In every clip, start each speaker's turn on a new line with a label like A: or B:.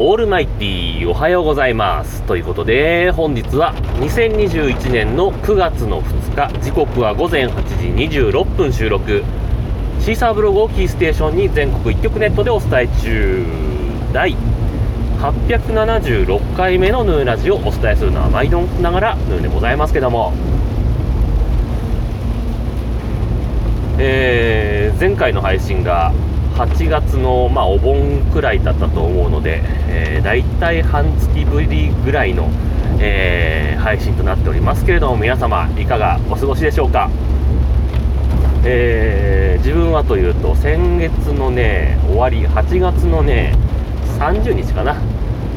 A: オールマイティーおはようございます。ということで本日は2021年の9月の2日時刻は午前8時26分収録。シーサーブログをキーステーションに全国一曲ネットでお伝え中第876回目のヌーラジをお伝えするのは毎度ながらヌーでございますけども。えー、前回の配信が8月の、まあ、お盆くらいだったと思うので、えー、大体半月ぶりぐらいの、えー、配信となっておりますけれども皆様いかがお過ごしでしょうか、えー、自分はというと先月のね終わり8月のね30日かな、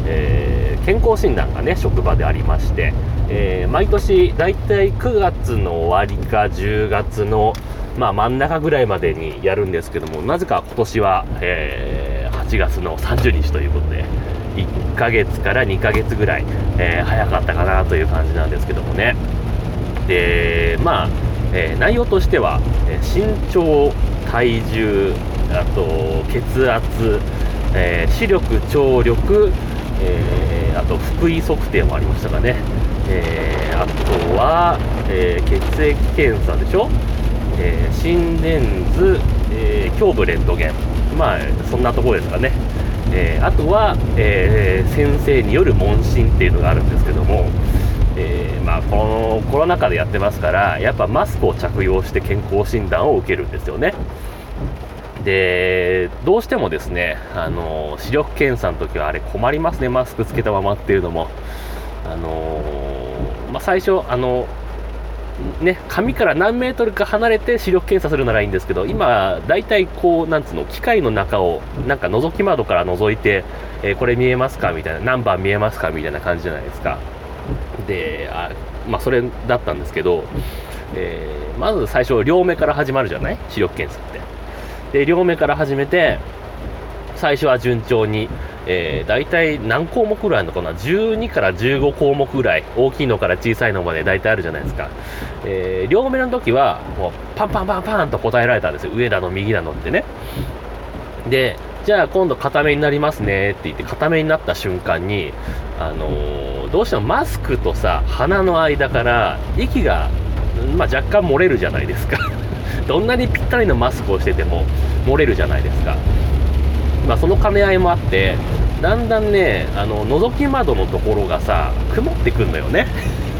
A: えー、健康診断がね職場でありまして、え毎年大体9月の終わりか10月のまあ、真ん中ぐらいまでにやるんですけどもなぜか今年は、えー、8月の30日ということで1ヶ月から2ヶ月ぐらい、えー、早かったかなという感じなんですけどもね。でまあ、えー、内容としては、え身長体重あと血圧、え視力聴力、えあと腹囲測定もありましたかね、えあとは、え血液検査でしょ。えー、心電図、えー、胸部レントゲン、まあ、そんなところですかね、えー、あとは、えー、先生による問診っていうのがあるんですけども、えー、まあ、このコロナ禍でやってますからやっぱマスクを着用して健康診断を受けるんですよね。でどうしてもですねあの視力検査の時はあれ困りますね。マスクつけたままっていうのも。あのまあ、最初あのね、紙から何メートルか離れて視力検査するならいいんですけど、今、大体こう、なんつうの、機械の中を、なんか覗き窓から覗いて、えー、これ見えますかみたいな、何番見えますかみたいな感じじゃないですか。で、あまあ、それだったんですけど、えー、まず最初、両目から始まるじゃない？視力検査って。で、両目から始めて、最初は順調に、えー、大体何項目ぐらいあるのかな、12から15項目ぐらい、大きいのから小さいのまで大体あるじゃないですか。えー、両目の時は、もうパンパンパンパンと答えられたんですよ。上だの、右だのってね。で、じゃあ今度片目になりますねって言って片目になった瞬間に、あのー、どうしてもマスクとさ、鼻の間から息が、まあ、若干漏れるじゃないですか。どんなにぴったりのマスクをしてても漏れるじゃないですか。まあ、その兼ね合いもあってだんだんねあの覗き窓のところがさ曇ってくんのよね。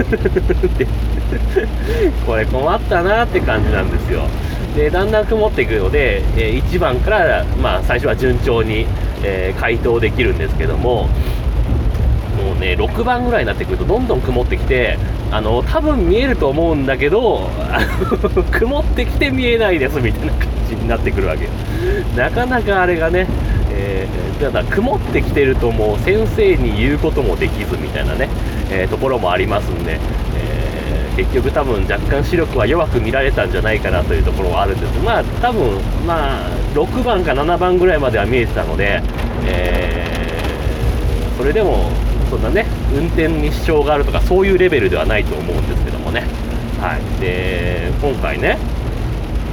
A: これ困ったなって感じなんですよ。でだんだん曇っていくので、え、1番から、まあ、最初は順調に、えー、回答できるんですけどももうね6番ぐらいになってくるとどんどん曇ってきてあの多分見えると思うんだけど 曇ってきて見えないですみたいな感じになってくるわけよ。なかなかあれがねえー、ただ曇ってきてるともう先生に言うこともできずみたいなね、えー、ところもありますんで、えー、結局多分若干視力は弱く見られたんじゃないかなというところはあるんです。まあ多分まあ6番か7番ぐらいまでは見えてたので、えー、それでもそんなね。運転に支障があるとかそういうレベルではないと思うんですけどもね。はい。で今回ね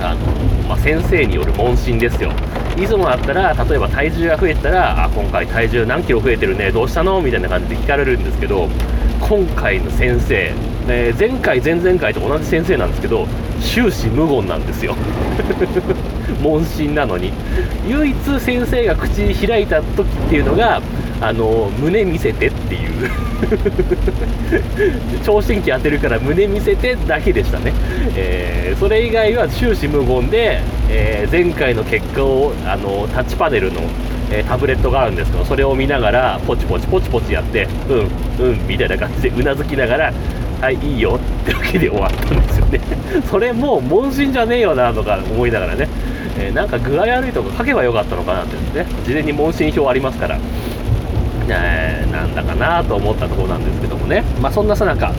A: あの、まあ、先生による問診ですよ。いつもだったら例えば体重が増えたらあ今回体重何キロ増えてるねどうしたのみたいな感じで聞かれるんですけど今回の先生、えー、前回前々回と同じ先生なんですけど終始無言なんですよ。問診なのに。唯一先生が口開いた時っていうのがあの胸見せてっていう。聴診器当てるから胸見せてだけでしたね、えー、それ以外は終始無言で、えー、前回の結果をあのタッチパネルの、えー、タブレットがあるんですけどそれを見ながらポチポチポチポチやってうんうんみたいな感じでうなずきながらはいいいよってわけで終わったんですよね。それもう問診じゃねえよなとか思いながらね、えなんか具合悪いとか書けばよかったのかなってね。事前に問診票ありますから。えー、なんだかなと思ったところなんですけどもね、まあ、そんなさなか、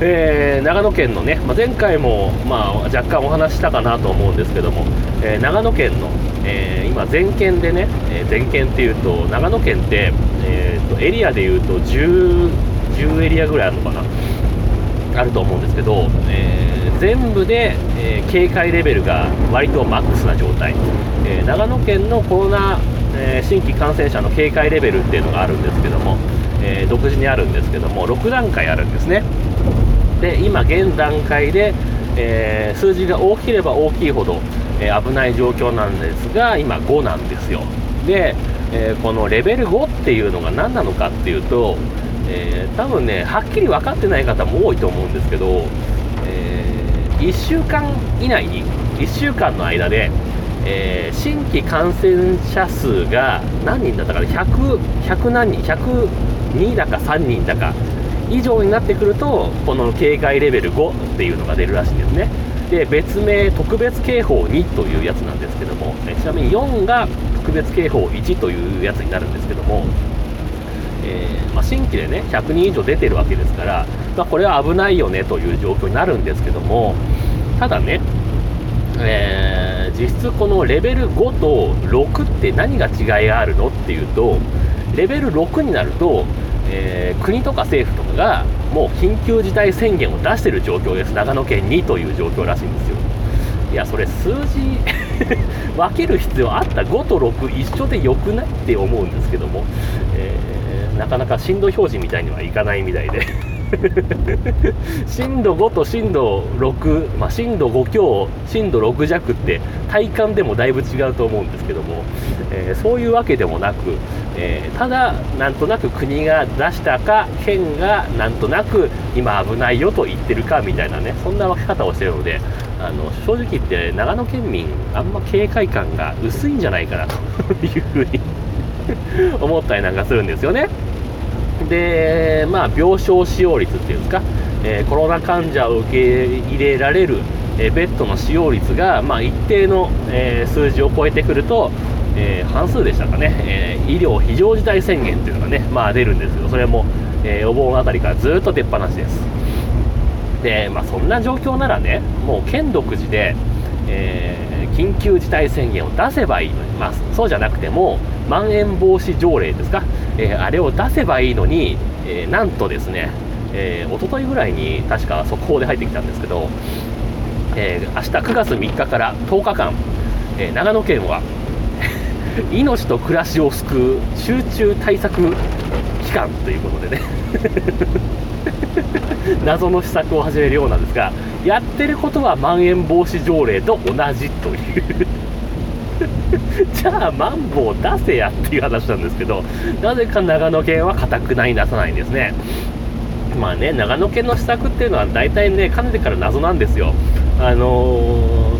A: えー、長野県のね、まあ、前回も、まあ、若干お話したかなと思うんですけども、えー、長野県の、え今、全県でね、え全県っていうと、長野県って、えーと、エリアでいうと10、10エリアぐらいあるのかな、あると思うんですけど、え全部で、え警戒レベルが割とマックスな状態、え長野県のコロナえ、新規感染者の警戒レベルっていうのがあるんですけども、え、独自にあるんですけども6段階あるんですね。で今現段階で、え、数字が大きければ大きいほど、え危ない状況なんですが今5なんですよ。で、えこのレベル5っていうのが何なのかっていうと、え多分ねはっきり分かってない方も多いと思うんですけど、え1週間以内に1週間の間でえー、新規感染者数が何人だったかな、100, 100何人、102だか3人だか以上になってくると、この警戒レベル5っていうのが出るらしいんですね。で、別名、特別警報2というやつなんですけども、えちなみに4が特別警報1というやつになるんですけども、えー、まあ、新規でね、100人以上出てるわけですから、まあ、これは危ないよねという状況になるんですけども、ただね、えー、実質このレベル5と6って何が違いがあるのっていうとレベル6になると、えー、国とか政府とかがもう緊急事態宣言を出してる状況です。長野県にという状況らしいんですよ。いやそれ数字 分ける必要あった？5と6一緒でよくない？って思うんですけども、なかなか震度表示みたいにはいかないみたいで。震度5と震度6、まあ、震度5強、震度6弱って体感でもだいぶ違うと思うんですけども、えー、そういうわけでもなく、えー、ただ、なんとなく国が出したか、県がなんとなく今危ないよと言ってるかみたいなね、そんな分け方をしてるので、あの正直言って長野県民、あんま警戒感が薄いんじゃないかなというふうに 思ったりなんかするんですよね。で、まあ、病床使用率っていうんですか、えー、コロナ患者を受け入れられる、えー、ベッドの使用率が、まあ、一定の、えー、数字を超えてくると、え半数でしたかね、え医療非常事態宣言というのがね、まあ、出るんですけど、それも、えお盆あたりからずっと出っ放しです。で、まあ、そんな状況ならね、もう県独自で、えー、緊急事態宣言を出せばいいのに、まあ、そうじゃなくても、まん延防止条例ですか、えー、あれを出せばいいのに、えー、なんとですね、えー、一昨日ぐらいに確か速報で入ってきたんですけど、えー、明日9月3日から10日間、え長野県は 命と暮らしを救う集中対策期間ということでね。謎の施策を始めるようなんですがやってることはまん延防止条例と同じという。じゃあマンボウ出せやっていう話なんですけどなぜか長野県はかたくなに出さないんですね。まあね長野県の施策っていうのは大体ねかねてから謎なんですよ。あの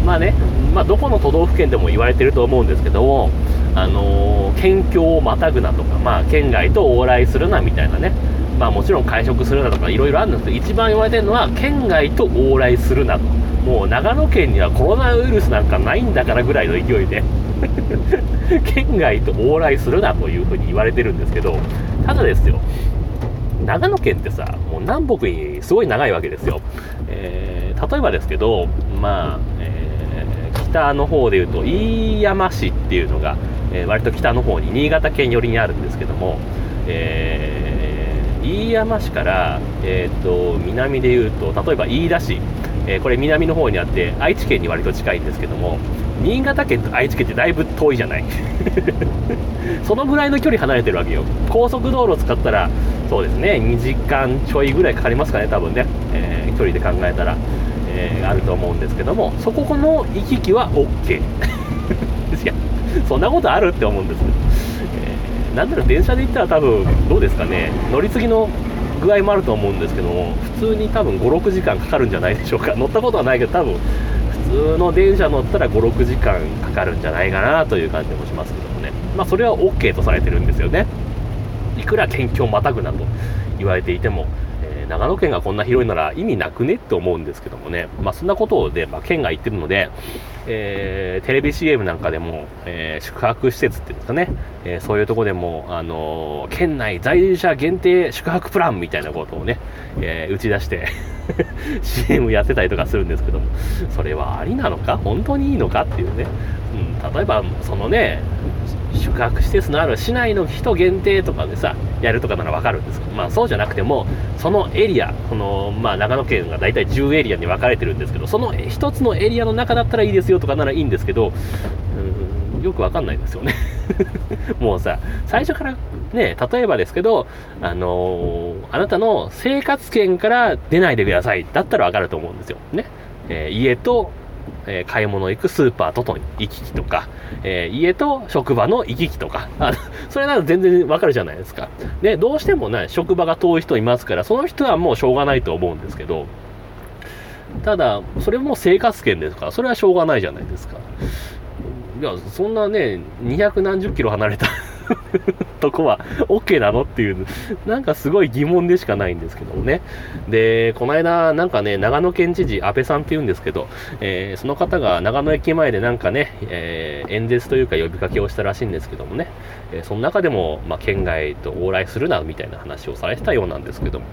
A: ー、まあね、まあ、どこの都道府県でも言われてると思うんですけどもあのー、県境をまたぐなとか、まあ、県外と往来するなみたいなね。まあもちろん会食するなとかいろいろあるんですけど一番言われてるのは県外と往来するなともう長野県にはコロナウイルスなんかないんだからぐらいの勢いで 県外と往来するなというふうに言われてるんですけど、ただですよ、長野県ってさ、もう南北にすごい長いわけですよ。えー、例えばですけど、まあ、えー、北の方で言うと、飯山市っていうのが、えー、割と北の方に、新潟県寄りにあるんですけども、えー、飯山市から、えーと南で言うと、例えば飯田市、えー、これ南の方にあって愛知県に割と近いんですけども新潟県と愛知県ってだいぶ遠いじゃない。そのぐらいの距離離れてるわけよ。高速道路を使ったらそうですね2時間ちょいぐらいかかりますかね多分ね、えー、距離で考えたら、えー、あると思うんですけどもそこの行き来は OK いやそんなことあるって思うんです、なんだろ電車で行ったら多分どうですかね。乗り継ぎの具合もあると思うんですけども普通に多分56時間かかるんじゃないでしょうか。乗ったことはないけど多分普通の電車乗ったら56時間かかるんじゃないかなという感じもしますけどもね。まあそれは OK とされてるんですよね。いくら県境またぐなと言われていてもえ長野県がこんな広いなら意味なくねって思うんですけどもね、まあ、そんなことで、まあ、県が言ってるので、えー、テレビ CM なんかでも、えー、宿泊施設っていうんですかね、えー、そういうとこでも、あの県内在住者限定宿泊プランみたいなことをね、え打ち出して CM やってたりとかするんですけども、それはありなのか？本当にいいのか？っていうね、うん、例えば、そのね、宿泊施設のある市内の人限定とかでさ、やるとかならわかるんですけど、まあそうじゃなくても、そのエリア、この、まあ長野県が大体10エリアに分かれてるんですけど、その1つのエリアの中だったらいいですよとかならいいんですけど、うんよくわかんないですよね もうさ、最初からね、例えばですけど、あのー、あなたの生活圏から出ないでください。だったらわかると思うんですよ。ね。えー、家と、えー、買い物行くスーパーとの行き来とか、えー、家と職場の行き来とか、それなら全然わかるじゃないですか。で、どうしてもね、職場が遠い人いますから、その人はもうしょうがないと思うんですけど、ただ、それも生活圏ですから、それはしょうがないじゃないですか。いや、そんなね、200何十キロ離れた とこは OK なのっていう、なんかすごい疑問でしかないんですけどもね。で、この間、なんかね、長野県知事、安倍さんって言うんですけど、えー、その方が長野駅前でなんかね、えー、演説というか呼びかけをしたらしいんですけどもね、えー、その中でも、まあ、県外と往来するな、みたいな話をされてたようなんですけども、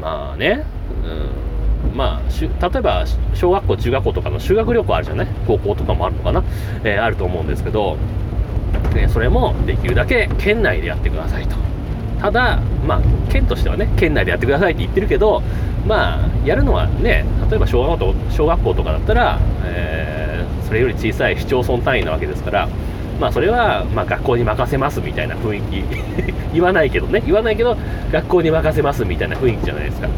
A: まあね、うんまあ、例えば小学校、中学校とかの修学旅行あるじゃない？高校とかもあるのかな、えー、あると思うんですけど、ね、それもできるだけ県内でやってくださいと。ただ、まあ、県としてはね、県内でやってくださいって言ってるけど、まあ、やるのはね、例えば小学校小学校とかだったら、えー、それより小さい市町村単位なわけですから、まあ、それは、まあ、学校に任せますみたいな雰囲気 言わないけどね、言わないけど、学校に任せますみたいな雰囲気じゃないですか。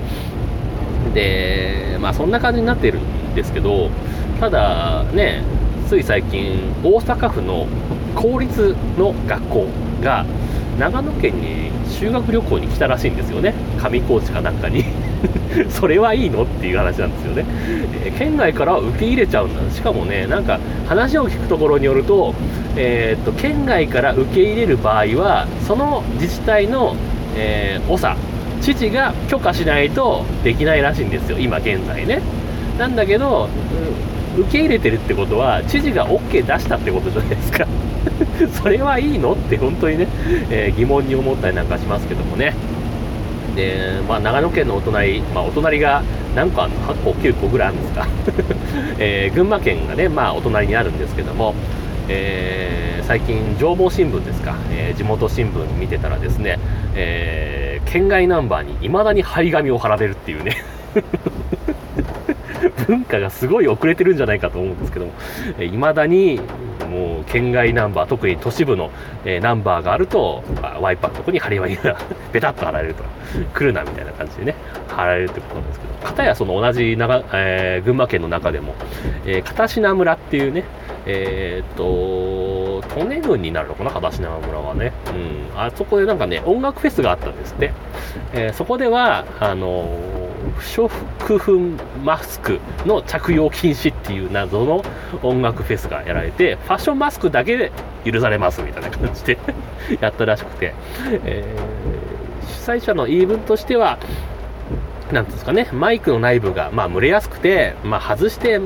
A: で、まあそんな感じになってるんですけど、ただね、つい最近、大阪府の公立の学校が長野県に修学旅行に来たらしいんですよね、上高地かなんかに。それはいいのっていう話なんですよね、えー、県外から受け入れちゃうんだ、しかもね、なんか話を聞くところによると、えー、っと県外から受け入れる場合は、その自治体の、えー、長知事が許可しないとできないらしいんですよ、今現在ね。なんだけど、うん、受け入れてるってことは、知事が OK 出したってことじゃないですか。それはいいのって本当にね、えー、疑問に思ったりなんかしますけどもね。で、まあ、長野県のお隣、まあ、お隣が何個あるの ?8 個、9個ぐらいあるんですか。えー、群馬県がね、まあ、お隣にあるんですけども、えー、最近、情報新聞ですか、えー、地元新聞見てたらですね、えー、県外ナンバーに未だに張り紙を貼られるっていうね 文化がすごい遅れてるんじゃないかと思うんですけども、えー、未だにもう県外ナンバー、特に都市部の、え、ナンバーがあると、ワイパーのとこに張り紙が ペタッと貼られると、来るなみたいな感じでね、貼られるってことなんですけど、かたやその同じ長、えー、群馬県の中でも、えー、片品村っていうね、えー、っと、利根郡になるのかな、片品村はね。うん。あそこでなんかね、音楽フェスがあったんですって。えー、そこでは、あの不織布マスクの着用禁止っていう謎の音楽フェスがやられて、ファッションマスクだけで許されますみたいな感じで やったらしくて、えー、主催者の言い分としては、なんですかね、マイクの内部が、まあ、蒸れやすくて、まあ、外して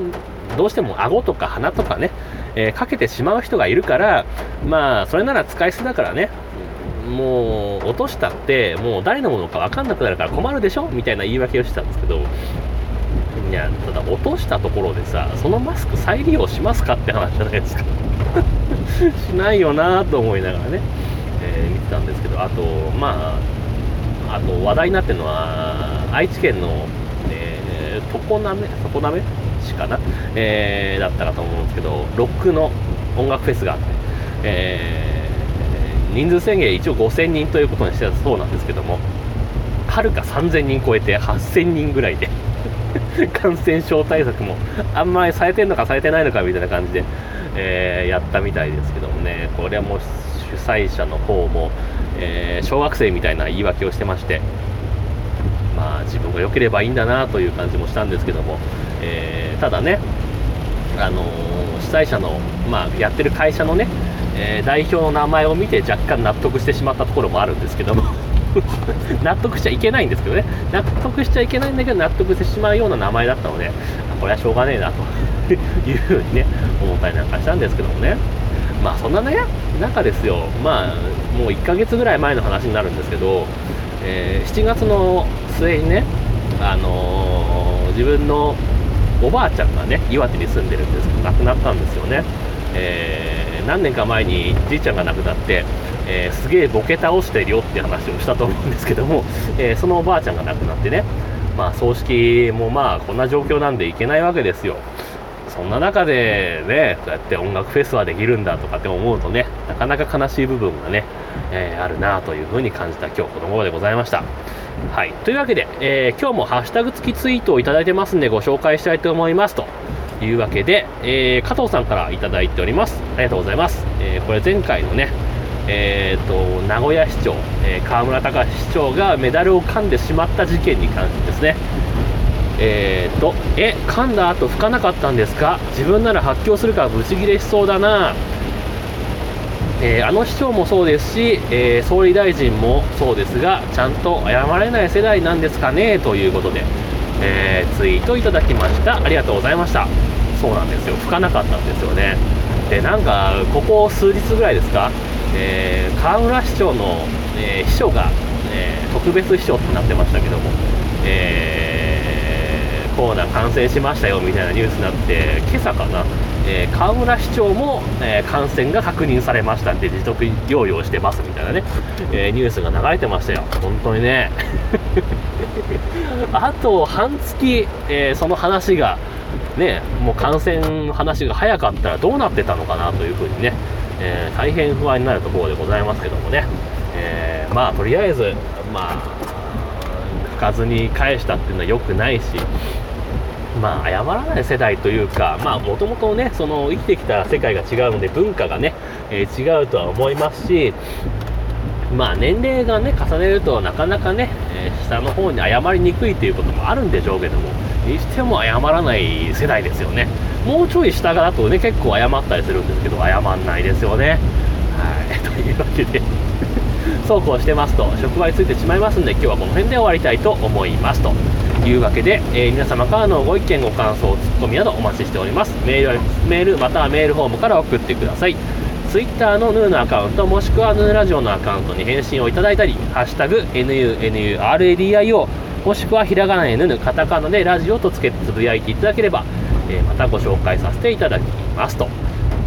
A: どうしても顎とか鼻とかね、えー、かけてしまう人がいるから、まあ、それなら使い捨てだからね、もう落としたって、もう誰のものか分かんなくなるから困るでしょ？みたいな言い訳をしてたんですけど、いや、ただ落としたところでさ、そのマスク再利用しますかって話じゃないですか。しないよなと思いながらね、えー、見てたんですけど、あと、まあ、あと話題になってるのは、愛知県の、えー、常滑、常滑？市かな、えー、だったかと思うんですけど、ロックの音楽フェスがあって、えー、人数制限一応5000人ということにしてたそうなんですけども、はるか3000人超えて8000人ぐらいで 感染症対策もあんまりされてるのかされてないのかみたいな感じで、えー、やったみたいですけどもね、これはもう主催者の方も、えー、小学生みたいな言い訳をしてまして、まあ自分が良ければいいんだなという感じもしたんですけども、えー、ただね、あのー、主催者の、まあ、やってる会社のね、えー、代表の名前を見て若干納得してしまったところもあるんですけども。納得しちゃいけないんですけどね。納得しちゃいけないんだけど納得してしまうような名前だったのでこれはしょうがねえなと。いうふうにね思ったりなんかしたんですけどもね。まあそんなね中ですよ。まあもう1ヶ月ぐらい前の話になるんですけど、えー、7月の末にねあのー、自分のおばあちゃんがね岩手に住んでるんですけど亡くなったんですよね、えー、何年か前にじいちゃんが亡くなって、えー、すげえボケ倒してるよって話をしたと思うんですけども、えー、そのおばあちゃんが亡くなってねまあ葬式もまあこんな状況なんで行けないわけですよ。そんな中でねそうやって音楽フェスはできるんだとかって思うとねなかなか悲しい部分がね、えー、あるなというふうに感じた今日この頃でございました。はい。というわけで、えー、今日もハッシュタグ付きツイートをいただいてますんでご紹介したいと思いますと。いうわけで、えー、加藤さんから頂いております。ありがとうございます、えこれ前回のねえーと、名古屋市長、えー、河村隆市長がメダルを噛んでしまった事件に関してですね、えーと、え、噛んだ後吹かなかったんですか？自分なら発狂するからブチギレしそうだな、えー、あの市長もそうですし、えー、総理大臣もそうですが、ちゃんと謝れない世代なんですかねということで、えー、ツイートいただきました。ありがとうございました。そうなんですよ、吹かなかったんですよね。で、なんか、ここ数日ぐらいですか、えー、河村市長の、え、秘書が、え、特別秘書ってなってましたけども、え、コロナ感染しましたよみたいなニュースになって今朝かな、えー、河村市長も、え感染が確認されましたんで自宅療養してますみたいなね、えニュースが流れてましたよ。本当にね。あと半月、えその話がねもう感染の話が早かったらどうなってたのかなというふうにねえ、大変不安になるところでございますけどもね、え、まあとりあえず、まあ、かずに返したっていうのは良くないし、まあ、謝らない世代というか、まあ、もともとね、その生きてきた世界が違うので、文化がね、えー、違うとは思いますし、まあ、年齢がね、重ねるとなかなかね、えー、下の方に謝りにくいということもあるんでしょうけども、にしても謝らない世代ですよね。もうちょい下だとね、結構謝ったりするんですけど、謝んないですよね。はい。というわけでそうこうしてますと、職場についてしまいますんで、今日はこの辺で終わりたいと思います。というわけで、えー、皆様からのご意見、ご感想、ツッコミなどお待ちしております。メールメールまたはメールフォームから送ってください。Twitter のヌーのアカウント、もしくはヌーラジオのアカウントに返信をいただいたり、ハッシュタグ、NUNURADIO、もしくはひらがな N、カタカナでラジオとつけてつぶやいていただければ、えー、またご紹介させていただきますと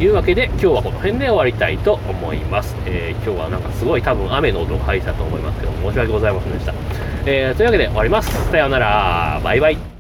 A: いうわけで今日はこの辺で終わりたいと思います、えー、今日はなんかすごい多分雨の音が入ったと思いますけど申し訳ございませんでした、えー、というわけで終わります。さようなら。バイバイ。